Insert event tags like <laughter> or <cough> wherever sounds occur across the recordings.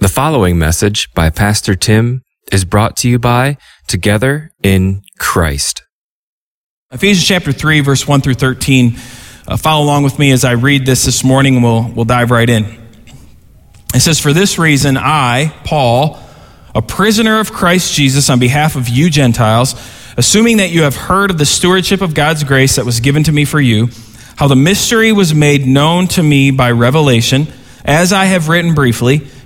The following message by Pastor Tim is brought to you by Together in Christ. Ephesians chapter 3, verse 1 through 13. Uh, follow along with me as I read this this morning, and we'll, we'll dive right in. It says, For this reason, I, Paul, a prisoner of Christ Jesus, on behalf of you Gentiles, assuming that you have heard of the stewardship of God's grace that was given to me for you, how the mystery was made known to me by revelation, as I have written briefly,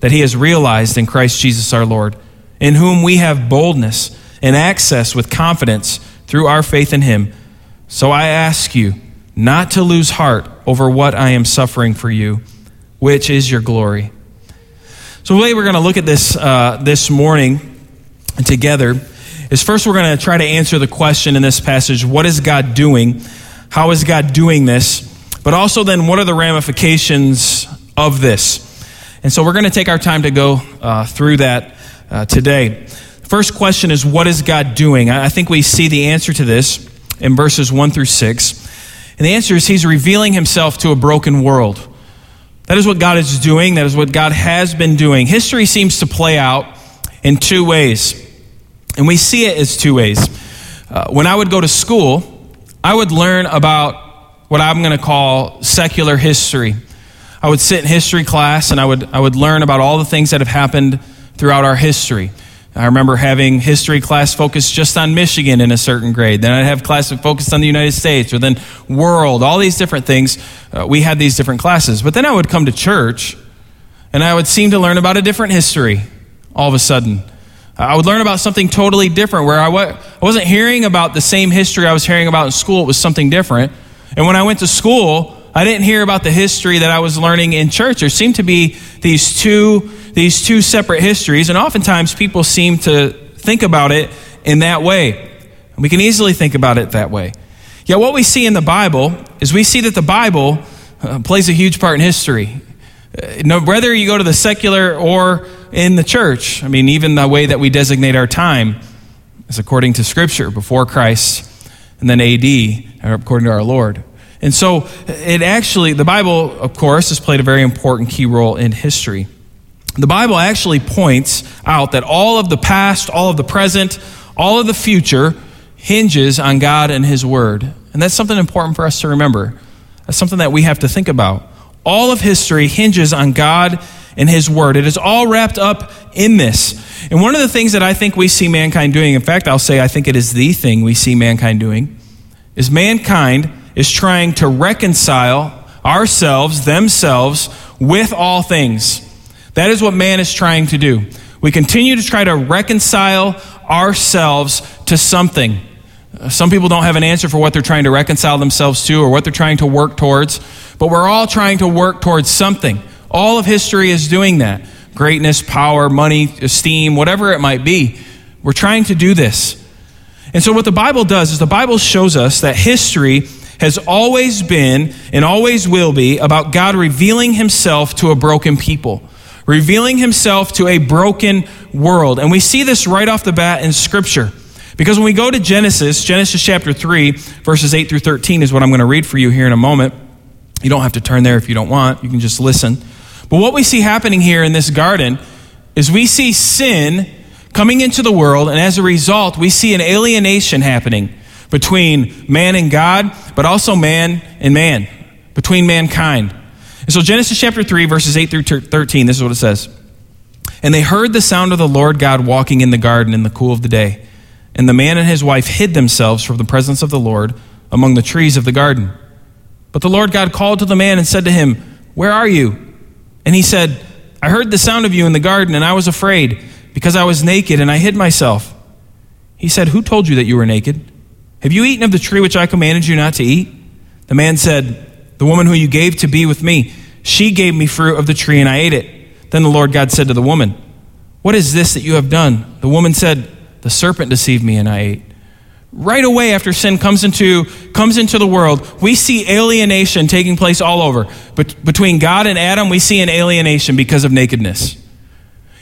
that he has realized in Christ Jesus our Lord, in whom we have boldness and access with confidence through our faith in him. So I ask you not to lose heart over what I am suffering for you, which is your glory. So the way we're going to look at this uh, this morning together is first we're going to try to answer the question in this passage: What is God doing? How is God doing this? But also then, what are the ramifications of this? And so we're going to take our time to go uh, through that uh, today. First question is, what is God doing? I think we see the answer to this in verses 1 through 6. And the answer is, He's revealing Himself to a broken world. That is what God is doing. That is what God has been doing. History seems to play out in two ways. And we see it as two ways. Uh, when I would go to school, I would learn about what I'm going to call secular history. I would sit in history class and I would, I would learn about all the things that have happened throughout our history. I remember having history class focused just on Michigan in a certain grade. Then I'd have class focused on the United States or then world, all these different things. Uh, we had these different classes. But then I would come to church and I would seem to learn about a different history all of a sudden. I would learn about something totally different where I wasn't hearing about the same history I was hearing about in school. It was something different. And when I went to school, I didn't hear about the history that I was learning in church. There seemed to be these two, these two separate histories, and oftentimes people seem to think about it in that way. We can easily think about it that way. Yet, what we see in the Bible is we see that the Bible uh, plays a huge part in history. Uh, no, whether you go to the secular or in the church, I mean, even the way that we designate our time is according to Scripture, before Christ, and then AD, according to our Lord. And so it actually, the Bible, of course, has played a very important key role in history. The Bible actually points out that all of the past, all of the present, all of the future hinges on God and His Word. And that's something important for us to remember. That's something that we have to think about. All of history hinges on God and His Word. It is all wrapped up in this. And one of the things that I think we see mankind doing, in fact, I'll say I think it is the thing we see mankind doing, is mankind is trying to reconcile ourselves, themselves, with all things. That is what man is trying to do. We continue to try to reconcile ourselves to something. Uh, some people don't have an answer for what they're trying to reconcile themselves to or what they're trying to work towards, but we're all trying to work towards something. All of history is doing that greatness, power, money, esteem, whatever it might be. We're trying to do this. And so, what the Bible does is the Bible shows us that history has always been and always will be about God revealing himself to a broken people, revealing himself to a broken world. And we see this right off the bat in Scripture. Because when we go to Genesis, Genesis chapter 3, verses 8 through 13 is what I'm going to read for you here in a moment. You don't have to turn there if you don't want, you can just listen. But what we see happening here in this garden is we see sin coming into the world, and as a result, we see an alienation happening between man and God, but also man and man, between mankind. And so, Genesis chapter 3, verses 8 through 13, this is what it says. And they heard the sound of the Lord God walking in the garden in the cool of the day. And the man and his wife hid themselves from the presence of the Lord among the trees of the garden. But the Lord God called to the man and said to him, Where are you? And he said, I heard the sound of you in the garden, and I was afraid, because I was naked, and I hid myself. He said, Who told you that you were naked? Have you eaten of the tree which I commanded you not to eat? The man said, The woman who you gave to be with me, she gave me fruit of the tree, and I ate it. Then the Lord God said to the woman, What is this that you have done? The woman said, The serpent deceived me, and I ate. Right away after sin comes into, comes into the world, we see alienation taking place all over. But between God and Adam, we see an alienation because of nakedness.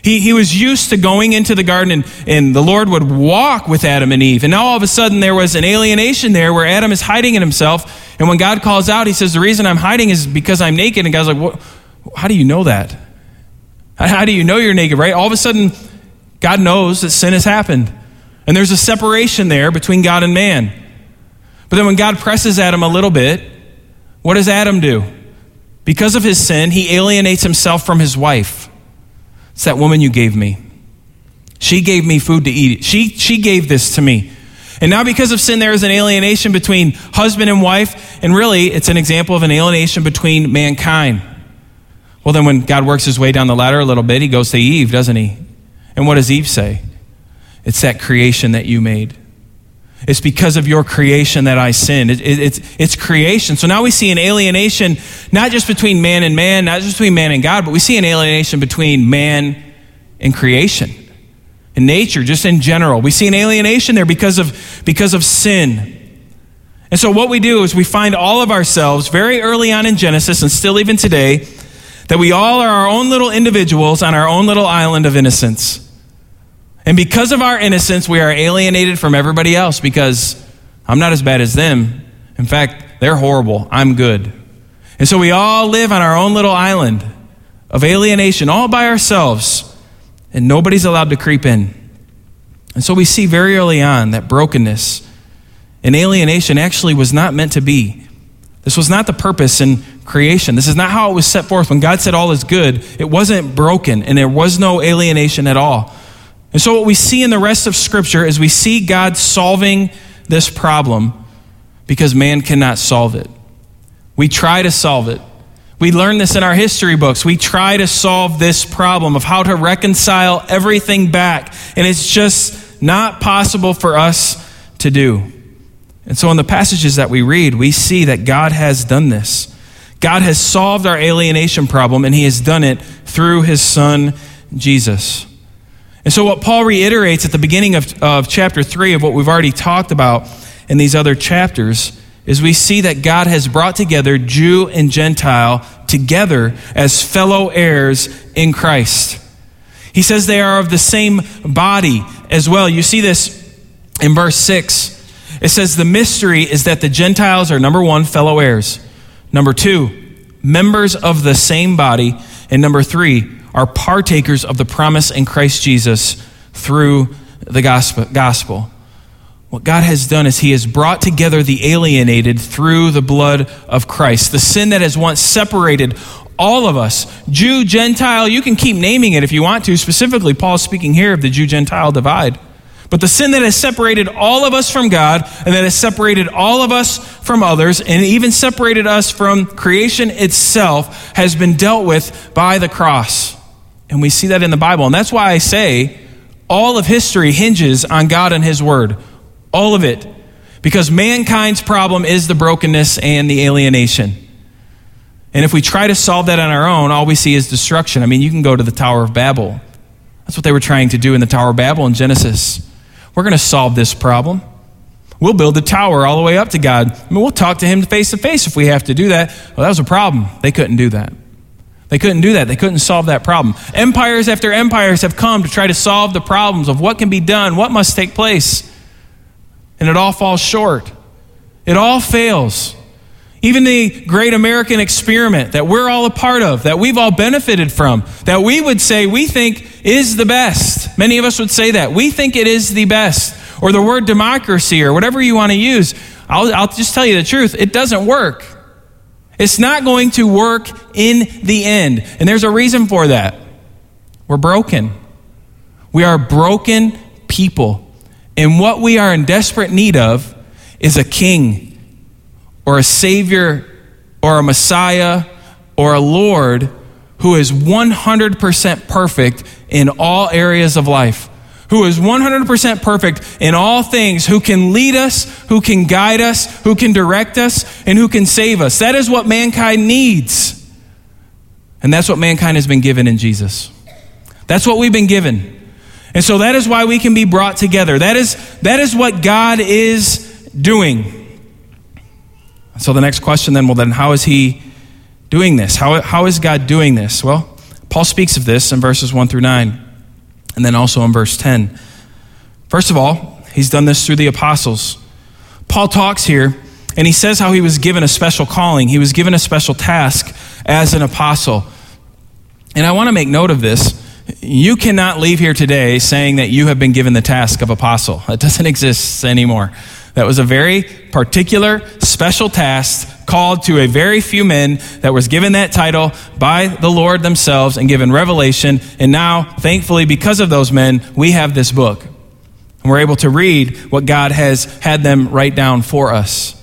He, he was used to going into the garden and, and the Lord would walk with Adam and Eve. And now all of a sudden there was an alienation there where Adam is hiding in himself. And when God calls out, he says, The reason I'm hiding is because I'm naked. And God's like, what? How do you know that? How do you know you're naked, right? All of a sudden, God knows that sin has happened. And there's a separation there between God and man. But then when God presses Adam a little bit, what does Adam do? Because of his sin, he alienates himself from his wife. It's that woman you gave me. She gave me food to eat. She, she gave this to me. And now, because of sin, there is an alienation between husband and wife, and really, it's an example of an alienation between mankind. Well, then, when God works his way down the ladder a little bit, he goes to Eve, doesn't he? And what does Eve say? It's that creation that you made. It's because of your creation that I sinned. It, it, it's, it's creation. So now we see an alienation, not just between man and man, not just between man and God, but we see an alienation between man and creation and nature, just in general. We see an alienation there because of, because of sin. And so what we do is we find all of ourselves very early on in Genesis and still even today that we all are our own little individuals on our own little island of innocence. And because of our innocence, we are alienated from everybody else because I'm not as bad as them. In fact, they're horrible. I'm good. And so we all live on our own little island of alienation, all by ourselves, and nobody's allowed to creep in. And so we see very early on that brokenness and alienation actually was not meant to be. This was not the purpose in creation. This is not how it was set forth. When God said all is good, it wasn't broken and there was no alienation at all. And so, what we see in the rest of Scripture is we see God solving this problem because man cannot solve it. We try to solve it. We learn this in our history books. We try to solve this problem of how to reconcile everything back, and it's just not possible for us to do. And so, in the passages that we read, we see that God has done this. God has solved our alienation problem, and He has done it through His Son, Jesus. And so, what Paul reiterates at the beginning of, of chapter 3 of what we've already talked about in these other chapters is we see that God has brought together Jew and Gentile together as fellow heirs in Christ. He says they are of the same body as well. You see this in verse 6. It says the mystery is that the Gentiles are number one, fellow heirs. Number two, members of the same body. And number three, are partakers of the promise in Christ Jesus through the gospel. What God has done is He has brought together the alienated through the blood of Christ. The sin that has once separated all of us, Jew, Gentile, you can keep naming it if you want to. Specifically, Paul's speaking here of the Jew Gentile divide. But the sin that has separated all of us from God and that has separated all of us from others and even separated us from creation itself has been dealt with by the cross. And we see that in the Bible. And that's why I say all of history hinges on God and His Word. All of it. Because mankind's problem is the brokenness and the alienation. And if we try to solve that on our own, all we see is destruction. I mean, you can go to the Tower of Babel. That's what they were trying to do in the Tower of Babel in Genesis. We're going to solve this problem. We'll build the tower all the way up to God. I mean, we'll talk to Him face to face if we have to do that. Well, that was a problem. They couldn't do that. They couldn't do that. They couldn't solve that problem. Empires after empires have come to try to solve the problems of what can be done, what must take place. And it all falls short. It all fails. Even the great American experiment that we're all a part of, that we've all benefited from, that we would say we think is the best. Many of us would say that. We think it is the best. Or the word democracy or whatever you want to use. I'll, I'll just tell you the truth. It doesn't work. It's not going to work in the end. And there's a reason for that. We're broken. We are broken people. And what we are in desperate need of is a king or a savior or a messiah or a Lord who is 100% perfect in all areas of life, who is 100% perfect in all things, who can lead us, who can guide us, who can direct us, and who can save us. That is what mankind needs. And that's what mankind has been given in Jesus. That's what we've been given. And so that is why we can be brought together. That is, that is what God is doing. So the next question then, well, then, how is he doing this? How, how is God doing this? Well, Paul speaks of this in verses 1 through 9, and then also in verse 10. First of all, he's done this through the apostles. Paul talks here, and he says how he was given a special calling, he was given a special task as an apostle. And I want to make note of this. You cannot leave here today saying that you have been given the task of apostle. It doesn't <laughs> exist anymore. That was a very particular, special task called to a very few men that was given that title by the Lord themselves and given revelation. And now, thankfully, because of those men, we have this book. And we're able to read what God has had them write down for us.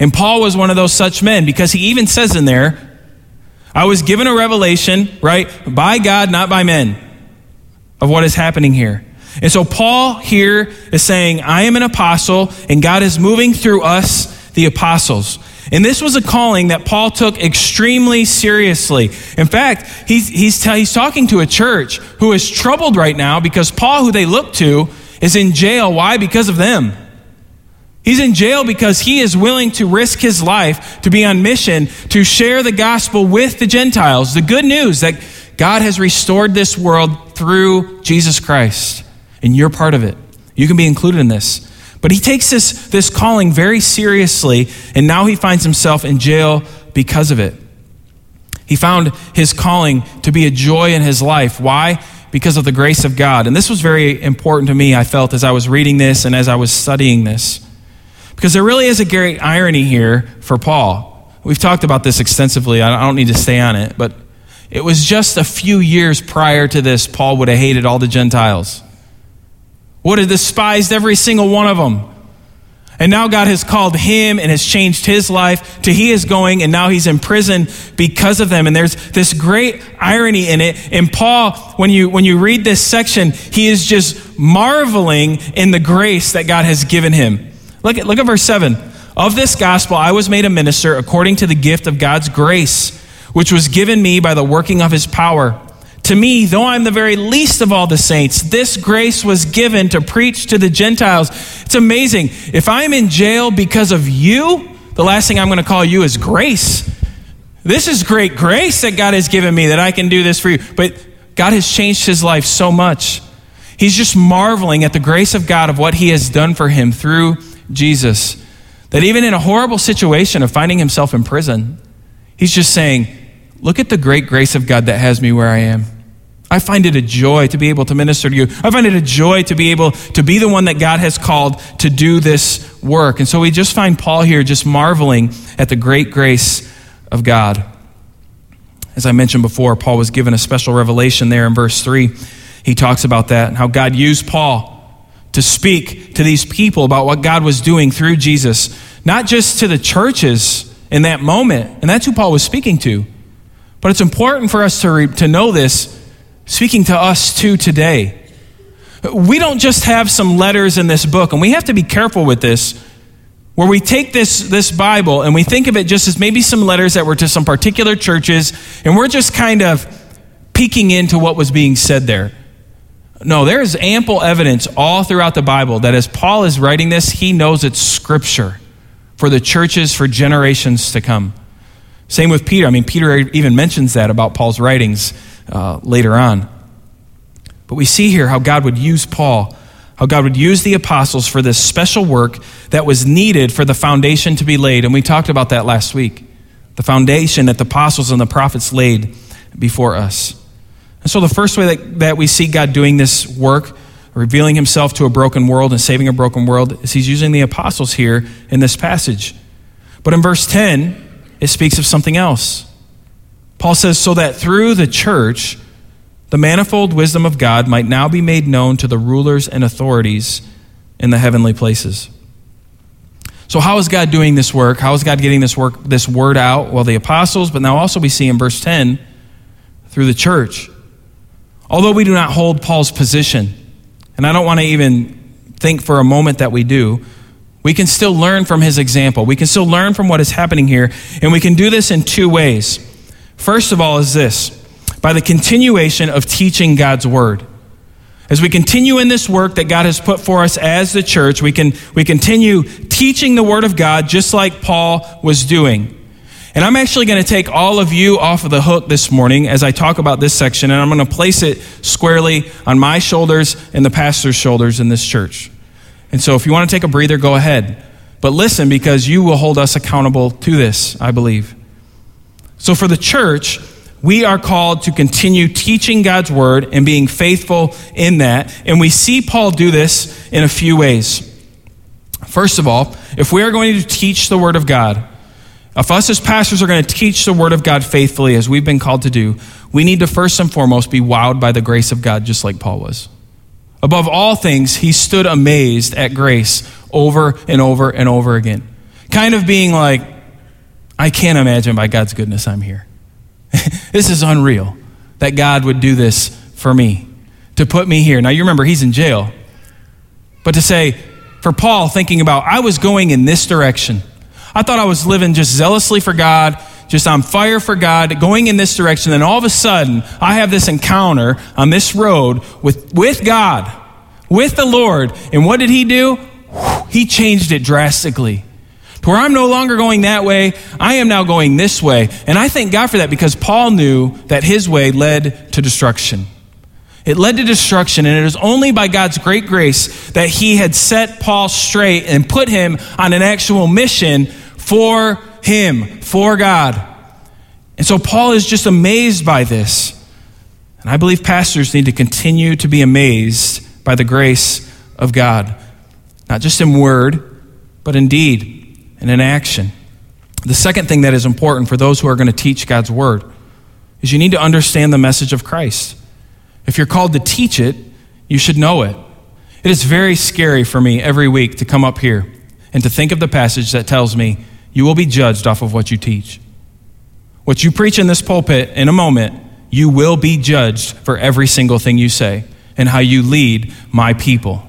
And Paul was one of those such men because he even says in there, I was given a revelation, right, by God, not by men, of what is happening here. And so Paul here is saying, I am an apostle, and God is moving through us, the apostles. And this was a calling that Paul took extremely seriously. In fact, he's, he's, t- he's talking to a church who is troubled right now because Paul, who they look to, is in jail. Why? Because of them. He's in jail because he is willing to risk his life to be on mission to share the gospel with the Gentiles. The good news that God has restored this world through Jesus Christ and you're part of it. You can be included in this. But he takes this, this calling very seriously, and now he finds himself in jail because of it. He found his calling to be a joy in his life. Why? Because of the grace of God. And this was very important to me, I felt, as I was reading this and as I was studying this. Because there really is a great irony here for Paul. We've talked about this extensively. I don't need to stay on it, but it was just a few years prior to this, Paul would have hated all the Gentiles would have despised every single one of them. And now God has called him and has changed his life to he is going and now he's in prison because of them. And there's this great irony in it. And Paul, when you, when you read this section, he is just marveling in the grace that God has given him. Look at, look at verse 7. Of this gospel I was made a minister according to the gift of God's grace, which was given me by the working of his power. To me, though I'm the very least of all the saints, this grace was given to preach to the Gentiles. It's amazing. If I'm in jail because of you, the last thing I'm going to call you is grace. This is great grace that God has given me that I can do this for you. But God has changed his life so much. He's just marveling at the grace of God of what he has done for him through Jesus. That even in a horrible situation of finding himself in prison, he's just saying, Look at the great grace of God that has me where I am. I find it a joy to be able to minister to you. I find it a joy to be able to be the one that God has called to do this work. And so we just find Paul here just marveling at the great grace of God. As I mentioned before, Paul was given a special revelation there in verse 3. He talks about that and how God used Paul to speak to these people about what God was doing through Jesus, not just to the churches in that moment, and that's who Paul was speaking to. But it's important for us to, re- to know this speaking to us too today. We don't just have some letters in this book, and we have to be careful with this, where we take this, this Bible and we think of it just as maybe some letters that were to some particular churches, and we're just kind of peeking into what was being said there. No, there is ample evidence all throughout the Bible that as Paul is writing this, he knows it's scripture for the churches for generations to come. Same with Peter. I mean, Peter even mentions that about Paul's writings uh, later on. But we see here how God would use Paul, how God would use the apostles for this special work that was needed for the foundation to be laid. And we talked about that last week the foundation that the apostles and the prophets laid before us. And so, the first way that, that we see God doing this work, revealing himself to a broken world and saving a broken world, is he's using the apostles here in this passage. But in verse 10, it speaks of something else. Paul says, so that through the church, the manifold wisdom of God might now be made known to the rulers and authorities in the heavenly places. So, how is God doing this work? How is God getting this work, this word out? Well, the apostles, but now also we see in verse 10 through the church. Although we do not hold Paul's position, and I don't want to even think for a moment that we do, we can still learn from his example. We can still learn from what is happening here, and we can do this in two ways. First of all, is this by the continuation of teaching God's word. As we continue in this work that God has put for us as the church, we can we continue teaching the word of God just like Paul was doing. And I'm actually going to take all of you off of the hook this morning as I talk about this section, and I'm going to place it squarely on my shoulders and the pastor's shoulders in this church. And so if you want to take a breather, go ahead. But listen, because you will hold us accountable to this, I believe. So for the church, we are called to continue teaching God's word and being faithful in that. And we see Paul do this in a few ways. First of all, if we are going to teach the word of God, if us as pastors are going to teach the word of God faithfully, as we've been called to do, we need to first and foremost be wowed by the grace of God, just like Paul was. Above all things, he stood amazed at grace over and over and over again. Kind of being like, I can't imagine by God's goodness I'm here. <laughs> this is unreal that God would do this for me, to put me here. Now, you remember, he's in jail. But to say, for Paul, thinking about, I was going in this direction. I thought I was living just zealously for God, just on fire for God, going in this direction. Then all of a sudden, I have this encounter on this road with, with God, with the Lord. And what did he do? He changed it drastically to where I'm no longer going that way, I am now going this way. And I thank God for that because Paul knew that his way led to destruction. It led to destruction, and it is only by God's great grace that he had set Paul straight and put him on an actual mission for him, for God. And so Paul is just amazed by this. And I believe pastors need to continue to be amazed by the grace of God, not just in word, but in deed and in action. The second thing that is important for those who are going to teach God's word is you need to understand the message of Christ. If you're called to teach it, you should know it. It is very scary for me every week to come up here and to think of the passage that tells me you will be judged off of what you teach. What you preach in this pulpit in a moment, you will be judged for every single thing you say and how you lead my people.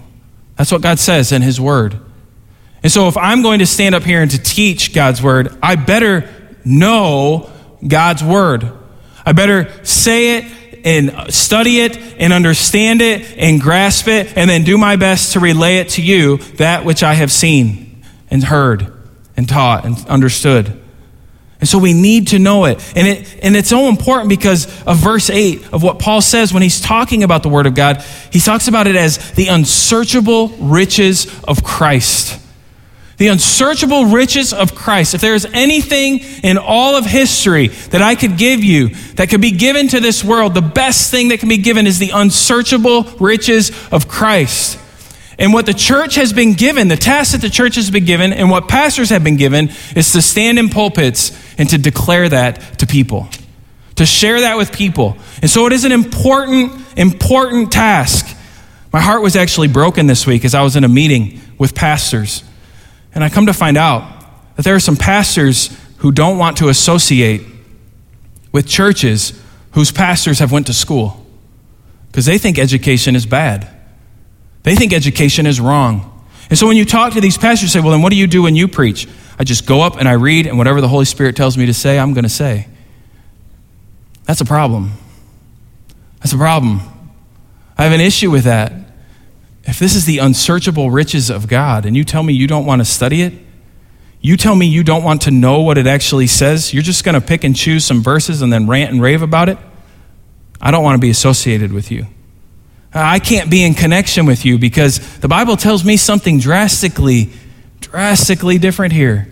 That's what God says in His Word. And so, if I'm going to stand up here and to teach God's word, I better know God's word. I better say it and study it and understand it and grasp it and then do my best to relay it to you, that which I have seen and heard and taught and understood. And so we need to know it. And, it. and it's so important because of verse 8 of what Paul says when he's talking about the Word of God. He talks about it as the unsearchable riches of Christ the unsearchable riches of Christ. If there is anything in all of history that I could give you that could be given to this world, the best thing that can be given is the unsearchable riches of Christ. And what the church has been given, the task that the church has been given, and what pastors have been given, is to stand in pulpits and to declare that to people, to share that with people. And so it is an important, important task. My heart was actually broken this week as I was in a meeting with pastors. And I come to find out that there are some pastors who don't want to associate with churches whose pastors have went to school because they think education is bad. They think education is wrong. And so when you talk to these pastors, say, well, then what do you do when you preach? I just go up and I read, and whatever the Holy Spirit tells me to say, I'm going to say. That's a problem. That's a problem. I have an issue with that. If this is the unsearchable riches of God and you tell me you don't want to study it, you tell me you don't want to know what it actually says, you're just going to pick and choose some verses and then rant and rave about it, I don't want to be associated with you. I can't be in connection with you because the Bible tells me something drastically, drastically different here.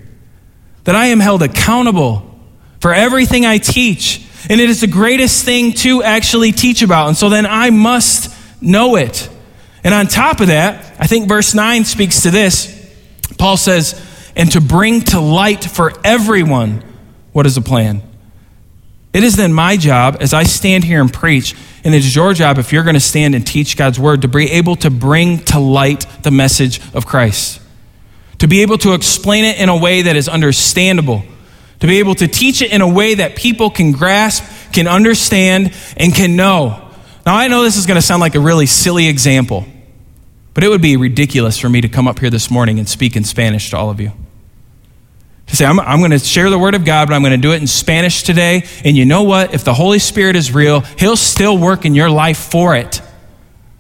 That I am held accountable for everything I teach. And it is the greatest thing to actually teach about. And so then I must know it. And on top of that, I think verse 9 speaks to this. Paul says, and to bring to light for everyone what is the plan. It is then my job as I stand here and preach And it is your job, if you're going to stand and teach God's word, to be able to bring to light the message of Christ, to be able to explain it in a way that is understandable, to be able to teach it in a way that people can grasp, can understand, and can know. Now, I know this is going to sound like a really silly example, but it would be ridiculous for me to come up here this morning and speak in Spanish to all of you to say, I'm, I'm going to share the word of God, but I'm going to do it in Spanish today. And you know what? If the Holy Spirit is real, He'll still work in your life for it.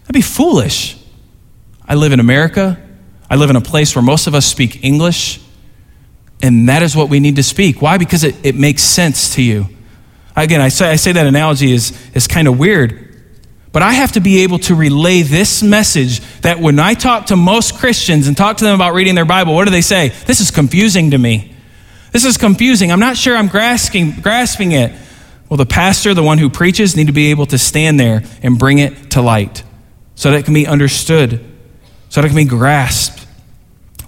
That'd be foolish. I live in America. I live in a place where most of us speak English. And that is what we need to speak. Why? Because it, it makes sense to you. Again, I say, I say that analogy is, is kind of weird, but I have to be able to relay this message that when I talk to most Christians and talk to them about reading their Bible, what do they say? This is confusing to me. This is confusing. I'm not sure I'm grasping, grasping it. Well, the pastor, the one who preaches, need to be able to stand there and bring it to light so that it can be understood, so that it can be grasped.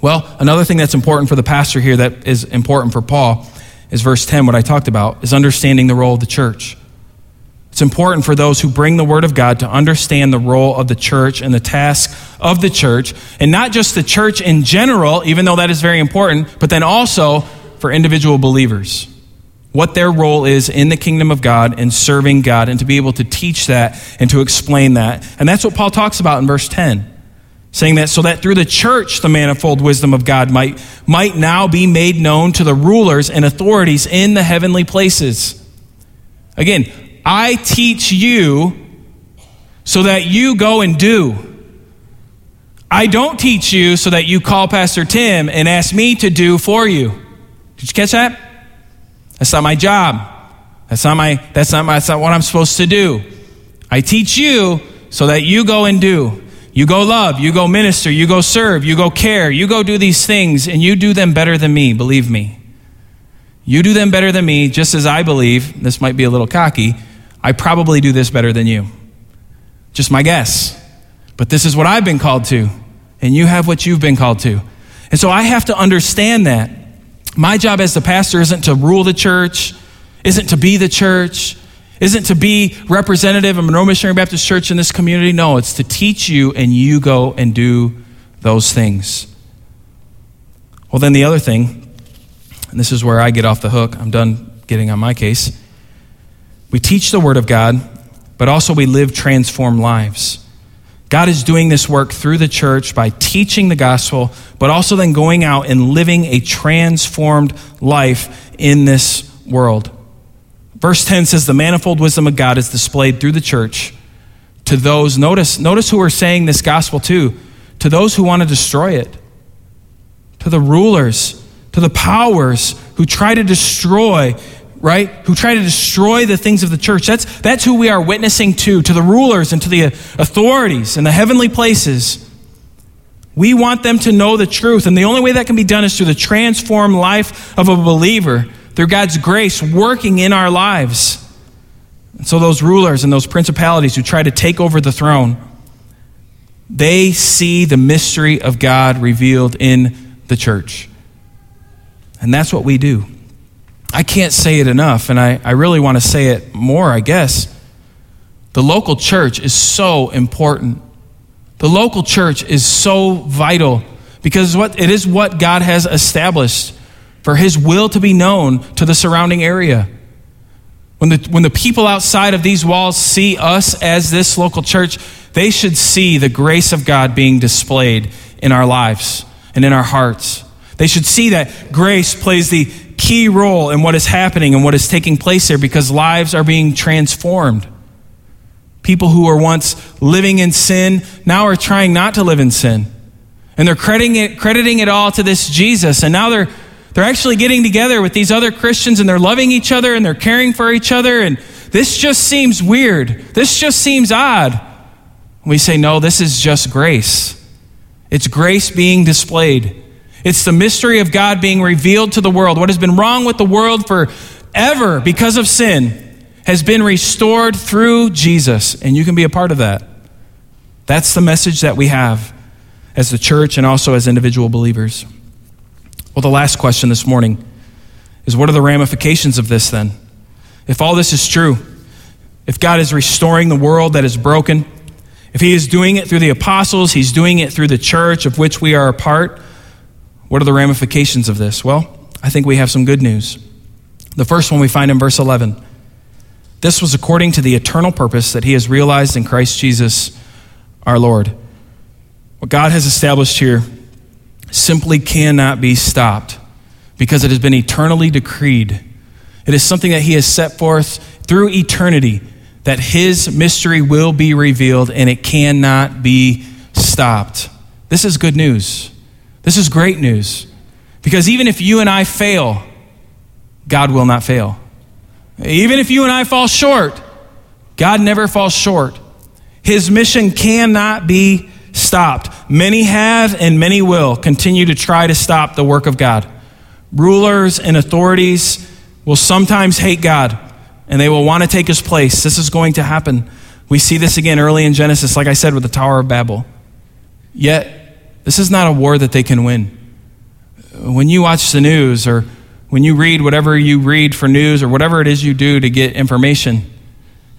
Well, another thing that's important for the pastor here that is important for Paul is verse 10, what I talked about, is understanding the role of the church. It's important for those who bring the Word of God to understand the role of the church and the task of the church, and not just the church in general, even though that is very important, but then also for individual believers, what their role is in the kingdom of God and serving God, and to be able to teach that and to explain that. And that's what Paul talks about in verse 10 saying that so that through the church the manifold wisdom of God might, might now be made known to the rulers and authorities in the heavenly places. Again, I teach you so that you go and do. I don't teach you so that you call Pastor Tim and ask me to do for you. Did you catch that? That's not my job. That's not my that's not my that's not what I'm supposed to do. I teach you so that you go and do. You go love, you go minister, you go serve, you go care, you go do these things, and you do them better than me, believe me. You do them better than me, just as I believe, this might be a little cocky, I probably do this better than you. Just my guess. But this is what I've been called to, and you have what you've been called to. And so I have to understand that. My job as the pastor isn't to rule the church, isn't to be the church, isn't to be representative of Monroe Missionary Baptist Church in this community. No, it's to teach you and you go and do those things. Well, then the other thing, and this is where I get off the hook, I'm done getting on my case. We teach the Word of God, but also we live transformed lives. God is doing this work through the church by teaching the gospel, but also then going out and living a transformed life in this world. Verse 10 says, The manifold wisdom of God is displayed through the church to those, notice, notice who we're saying this gospel to, to those who want to destroy it, to the rulers, to the powers who try to destroy right? Who try to destroy the things of the church. That's, that's who we are witnessing to, to the rulers and to the uh, authorities and the heavenly places. We want them to know the truth, and the only way that can be done is through the transformed life of a believer, through God's grace working in our lives. And so, those rulers and those principalities who try to take over the throne, they see the mystery of God revealed in the church. And that's what we do. I can't say it enough, and I, I really want to say it more, I guess. The local church is so important. The local church is so vital because what, it is what God has established for His will to be known to the surrounding area. When the, when the people outside of these walls see us as this local church, they should see the grace of God being displayed in our lives and in our hearts. They should see that grace plays the key role in what is happening and what is taking place there because lives are being transformed. People who were once living in sin now are trying not to live in sin. And they're crediting it, crediting it all to this Jesus. And now they're, they're actually getting together with these other Christians and they're loving each other and they're caring for each other. And this just seems weird. This just seems odd. We say, no, this is just grace. It's grace being displayed. It's the mystery of God being revealed to the world. What has been wrong with the world forever because of sin has been restored through Jesus, and you can be a part of that. That's the message that we have as the church and also as individual believers. Well, the last question this morning is what are the ramifications of this then? If all this is true, if God is restoring the world that is broken, if He is doing it through the apostles, He's doing it through the church of which we are a part, what are the ramifications of this? Well, I think we have some good news. The first one we find in verse 11. This was according to the eternal purpose that He has realized in Christ Jesus our Lord. What God has established here simply cannot be stopped because it has been eternally decreed. It is something that He has set forth through eternity that His mystery will be revealed and it cannot be stopped. This is good news. This is great news. Because even if you and I fail, God will not fail. Even if you and I fall short, God never falls short. His mission cannot be stopped. Many have and many will continue to try to stop the work of God. Rulers and authorities will sometimes hate God and they will want to take his place. This is going to happen. We see this again early in Genesis, like I said, with the Tower of Babel. Yet, this is not a war that they can win. When you watch the news or when you read whatever you read for news or whatever it is you do to get information,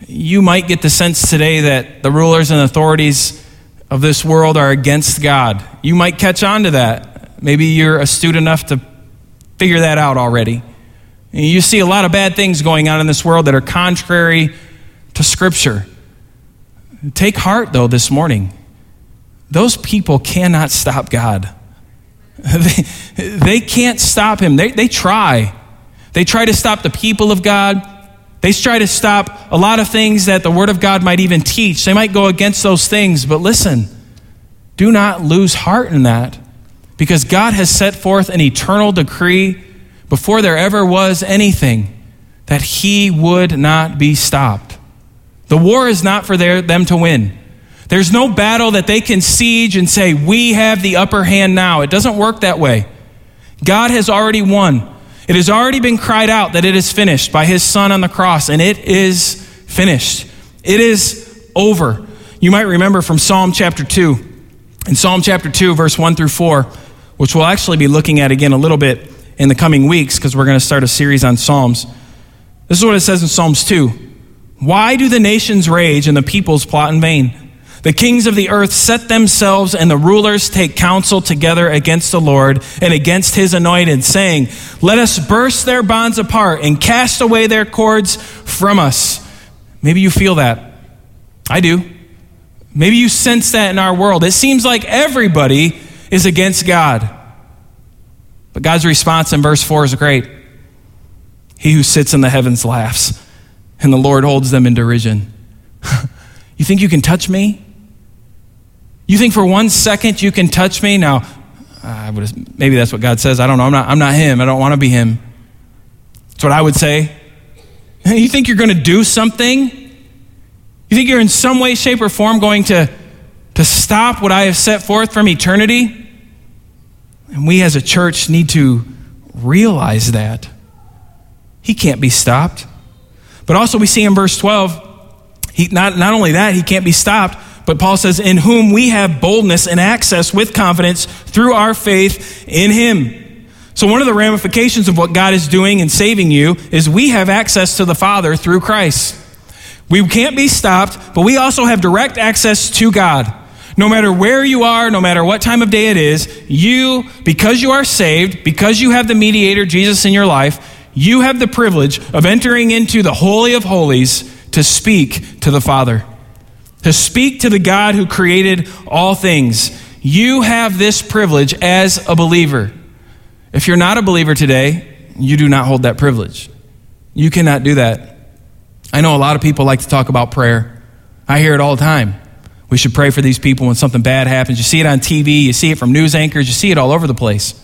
you might get the sense today that the rulers and authorities of this world are against God. You might catch on to that. Maybe you're astute enough to figure that out already. You see a lot of bad things going on in this world that are contrary to Scripture. Take heart, though, this morning. Those people cannot stop God. <laughs> They, they can't stop Him. They, they try. They try to stop the people of God. They try to stop a lot of things that the Word of God might even teach. They might go against those things, but listen, do not lose heart in that because God has set forth an eternal decree before there ever was anything that He would not be stopped. The war is not for their, them to win. There's no battle that they can siege and say, We have the upper hand now. It doesn't work that way. God has already won. It has already been cried out that it is finished by his son on the cross, and it is finished. It is over. You might remember from Psalm chapter 2. In Psalm chapter 2, verse 1 through 4, which we'll actually be looking at again a little bit in the coming weeks because we're going to start a series on Psalms. This is what it says in Psalms 2 Why do the nations rage and the peoples plot in vain? The kings of the earth set themselves, and the rulers take counsel together against the Lord and against his anointed, saying, Let us burst their bonds apart and cast away their cords from us. Maybe you feel that. I do. Maybe you sense that in our world. It seems like everybody is against God. But God's response in verse 4 is great. He who sits in the heavens laughs, and the Lord holds them in derision. <laughs> you think you can touch me? You think for one second you can touch me? Now, I would maybe that's what God says. I don't know. I'm not, I'm not Him. I don't want to be Him. That's what I would say. You think you're going to do something? You think you're in some way, shape, or form going to, to stop what I have set forth from eternity? And we as a church need to realize that. He can't be stopped. But also, we see in verse 12, he, not, not only that, he can't be stopped, but Paul says, In whom we have boldness and access with confidence through our faith in him. So, one of the ramifications of what God is doing in saving you is we have access to the Father through Christ. We can't be stopped, but we also have direct access to God. No matter where you are, no matter what time of day it is, you, because you are saved, because you have the mediator, Jesus, in your life, you have the privilege of entering into the Holy of Holies to speak to the Father to speak to the God who created all things. You have this privilege as a believer. If you're not a believer today, you do not hold that privilege. You cannot do that. I know a lot of people like to talk about prayer. I hear it all the time. We should pray for these people when something bad happens. You see it on TV, you see it from news anchors, you see it all over the place.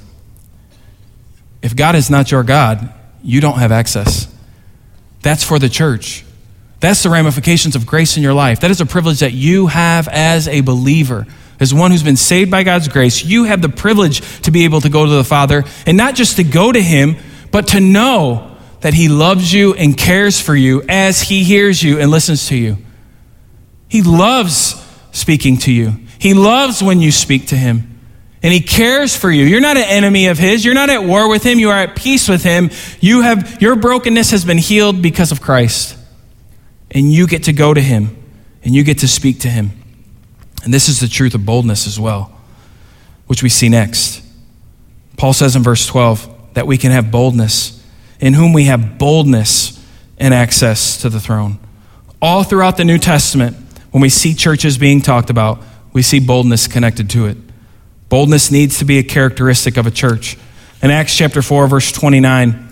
If God is not your God, you don't have access. That's for the church. That's the ramifications of grace in your life. That is a privilege that you have as a believer. As one who's been saved by God's grace, you have the privilege to be able to go to the Father and not just to go to Him, but to know that He loves you and cares for you as He hears you and listens to you. He loves speaking to you, He loves when you speak to Him. And he cares for you. You're not an enemy of his. You're not at war with him. You are at peace with him. You have your brokenness has been healed because of Christ. And you get to go to him and you get to speak to him. And this is the truth of boldness as well, which we see next. Paul says in verse 12 that we can have boldness, in whom we have boldness and access to the throne. All throughout the New Testament, when we see churches being talked about, we see boldness connected to it. Boldness needs to be a characteristic of a church. In Acts chapter 4, verse 29,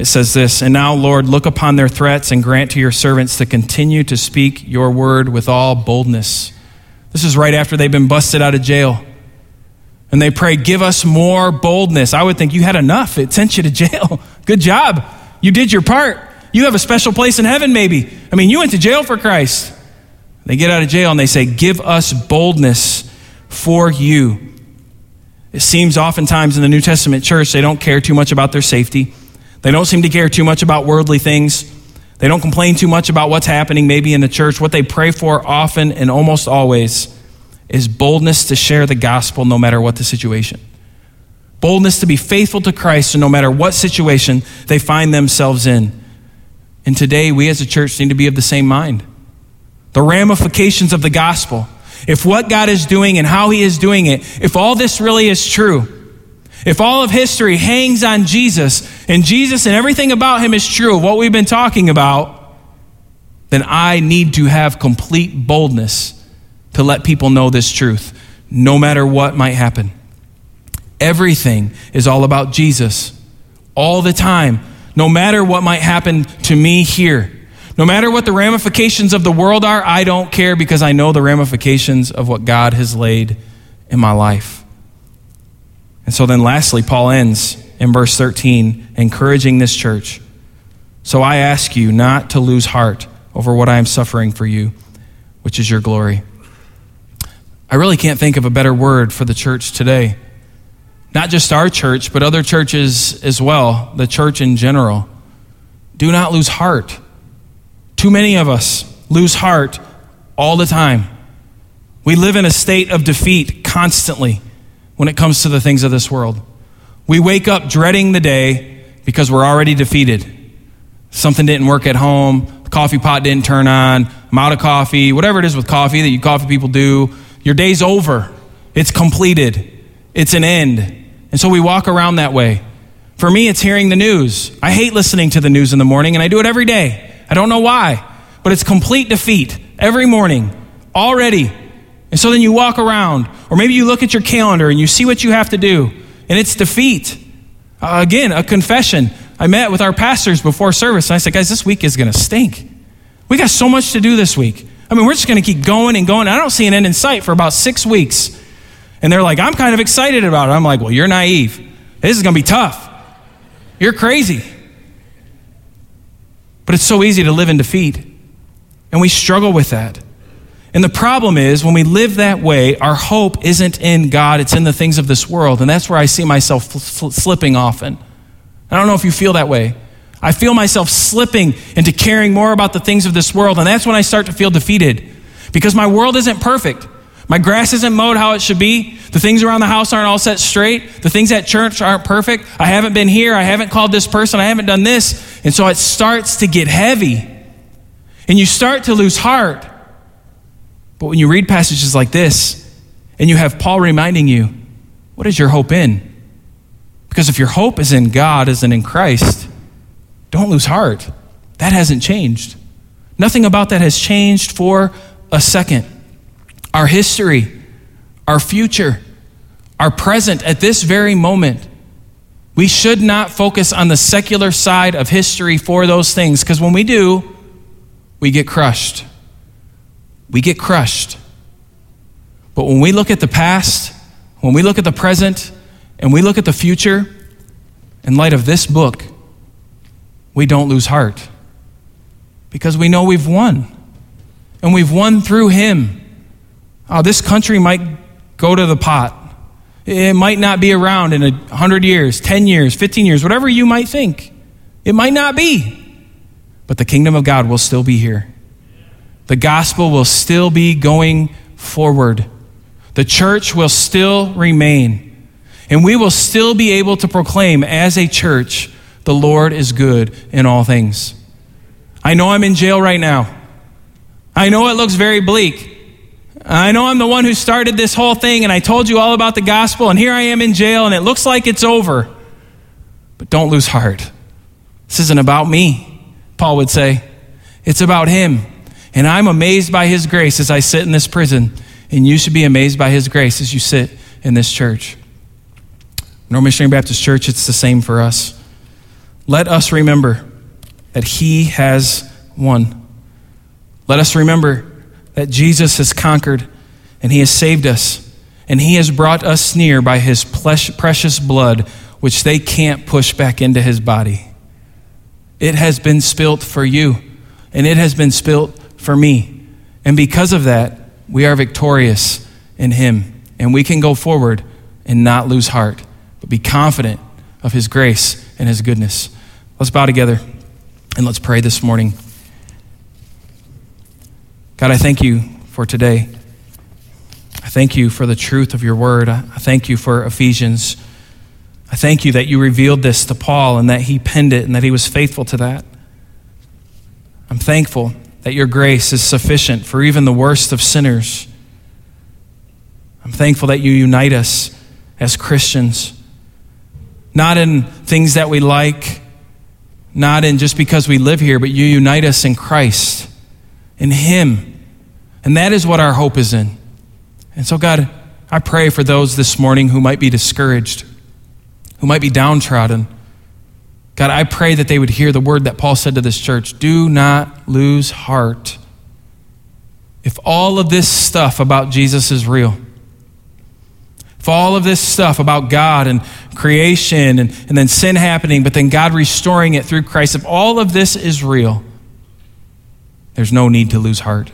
it says this And now, Lord, look upon their threats and grant to your servants to continue to speak your word with all boldness. This is right after they've been busted out of jail. And they pray, Give us more boldness. I would think you had enough. It sent you to <laughs> jail. Good job. You did your part. You have a special place in heaven, maybe. I mean, you went to jail for Christ. They get out of jail and they say, Give us boldness for you. It seems oftentimes in the New Testament church, they don't care too much about their safety. They don't seem to care too much about worldly things. They don't complain too much about what's happening maybe in the church. What they pray for often and almost always is boldness to share the gospel no matter what the situation. Boldness to be faithful to Christ no matter what situation they find themselves in. And today, we as a church need to be of the same mind. The ramifications of the gospel, if what God is doing and how He is doing it, if all this really is true, if all of history hangs on Jesus and Jesus and everything about Him is true what we've been talking about, then I need to have complete boldness to let people know this truth, no matter what might happen. Everything is all about Jesus, all the time, no matter what might happen to me here. No matter what the ramifications of the world are, I don't care because I know the ramifications of what God has laid in my life. And so then, lastly, Paul ends in verse 13, encouraging this church. So I ask you not to lose heart over what I am suffering for you, which is your glory. I really can't think of a better word for the church today. Not just our church, but other churches as well, the church in general. Do not lose heart. Too many of us lose heart all the time. We live in a state of defeat constantly when it comes to the things of this world. We wake up dreading the day because we're already defeated. Something didn't work at home, the coffee pot didn't turn on, I'm out of coffee, whatever it is with coffee that you coffee people do. Your day's over. It's completed. It's an end. And so we walk around that way. For me, it's hearing the news. I hate listening to the news in the morning, and I do it every day. I don't know why, but it's complete defeat every morning already. And so then you walk around, or maybe you look at your calendar and you see what you have to do, and it's defeat. Uh, again, a confession. I met with our pastors before service, and I said, guys, this week is going to stink. We got so much to do this week. I mean, we're just going to keep going and going. I don't see an end in sight for about six weeks. And they're like, I'm kind of excited about it. I'm like, well, you're naive. This is going to be tough. You're crazy. But it's so easy to live in defeat. And we struggle with that. And the problem is, when we live that way, our hope isn't in God, it's in the things of this world. And that's where I see myself slipping often. I don't know if you feel that way. I feel myself slipping into caring more about the things of this world, and that's when I start to feel defeated. Because my world isn't perfect. My grass isn't mowed how it should be. The things around the house aren't all set straight. The things at church aren't perfect. I haven't been here. I haven't called this person. I haven't done this. And so it starts to get heavy. And you start to lose heart. But when you read passages like this, and you have Paul reminding you, what is your hope in? Because if your hope is in God, in in Christ, don't lose heart. That hasn't changed. Nothing about that has changed for a second. Our history, our future, our present at this very moment. We should not focus on the secular side of history for those things because when we do, we get crushed. We get crushed. But when we look at the past, when we look at the present, and we look at the future, in light of this book, we don't lose heart because we know we've won. And we've won through Him. Oh, this country might go to the pot. It might not be around in a 100 years, 10 years, 15 years, whatever you might think. It might not be. But the kingdom of God will still be here. The gospel will still be going forward. The church will still remain. And we will still be able to proclaim as a church the Lord is good in all things. I know I'm in jail right now. I know it looks very bleak. I know I'm the one who started this whole thing, and I told you all about the gospel, and here I am in jail, and it looks like it's over. But don't lose heart. This isn't about me, Paul would say. It's about him. And I'm amazed by his grace as I sit in this prison, and you should be amazed by his grace as you sit in this church. North Missionary Baptist Church, it's the same for us. Let us remember that he has won. Let us remember that Jesus has conquered and he has saved us and he has brought us near by his precious blood, which they can't push back into his body. It has been spilt for you and it has been spilt for me. And because of that, we are victorious in him and we can go forward and not lose heart, but be confident of his grace and his goodness. Let's bow together and let's pray this morning. God, I thank you for today. I thank you for the truth of your word. I thank you for Ephesians. I thank you that you revealed this to Paul and that he penned it and that he was faithful to that. I'm thankful that your grace is sufficient for even the worst of sinners. I'm thankful that you unite us as Christians, not in things that we like, not in just because we live here, but you unite us in Christ, in Him and that is what our hope is in. And so, God, I pray for those this morning who might be discouraged, who might be downtrodden. God, I pray that they would hear the word that Paul said to this church do not lose heart. If all of this stuff about Jesus is real, if all of this stuff about God and creation and, and then sin happening, but then God restoring it through Christ, if all of this is real, there's no need to lose heart.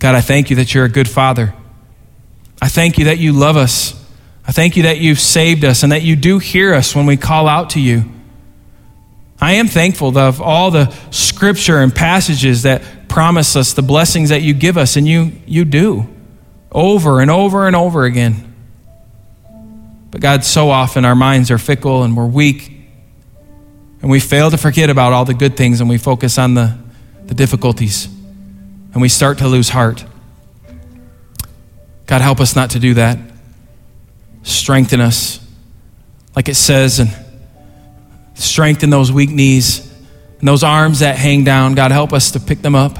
God, I thank you that you're a good father. I thank you that you love us. I thank you that you've saved us and that you do hear us when we call out to you. I am thankful of all the scripture and passages that promise us the blessings that you give us, and you, you do over and over and over again. But God, so often our minds are fickle and we're weak, and we fail to forget about all the good things and we focus on the, the difficulties and we start to lose heart. God, help us not to do that. Strengthen us, like it says, and strengthen those weak knees and those arms that hang down. God, help us to pick them up,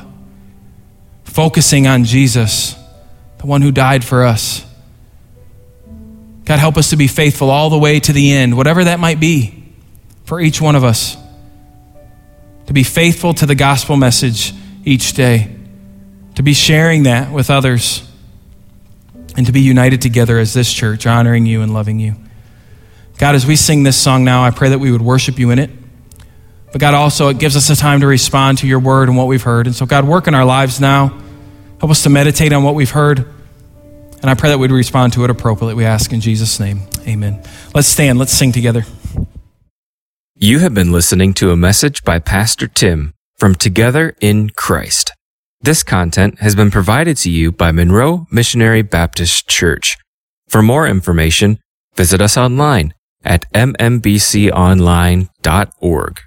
focusing on Jesus, the one who died for us. God, help us to be faithful all the way to the end, whatever that might be for each one of us. To be faithful to the gospel message each day to be sharing that with others, and to be united together as this church, honoring you and loving you. God, as we sing this song now, I pray that we would worship you in it. But God, also, it gives us a time to respond to your word and what we've heard. And so, God, work in our lives now. Help us to meditate on what we've heard. And I pray that we'd respond to it appropriately. We ask in Jesus' name. Amen. Let's stand. Let's sing together. You have been listening to a message by Pastor Tim from Together in Christ. This content has been provided to you by Monroe Missionary Baptist Church. For more information, visit us online at mmbconline.org.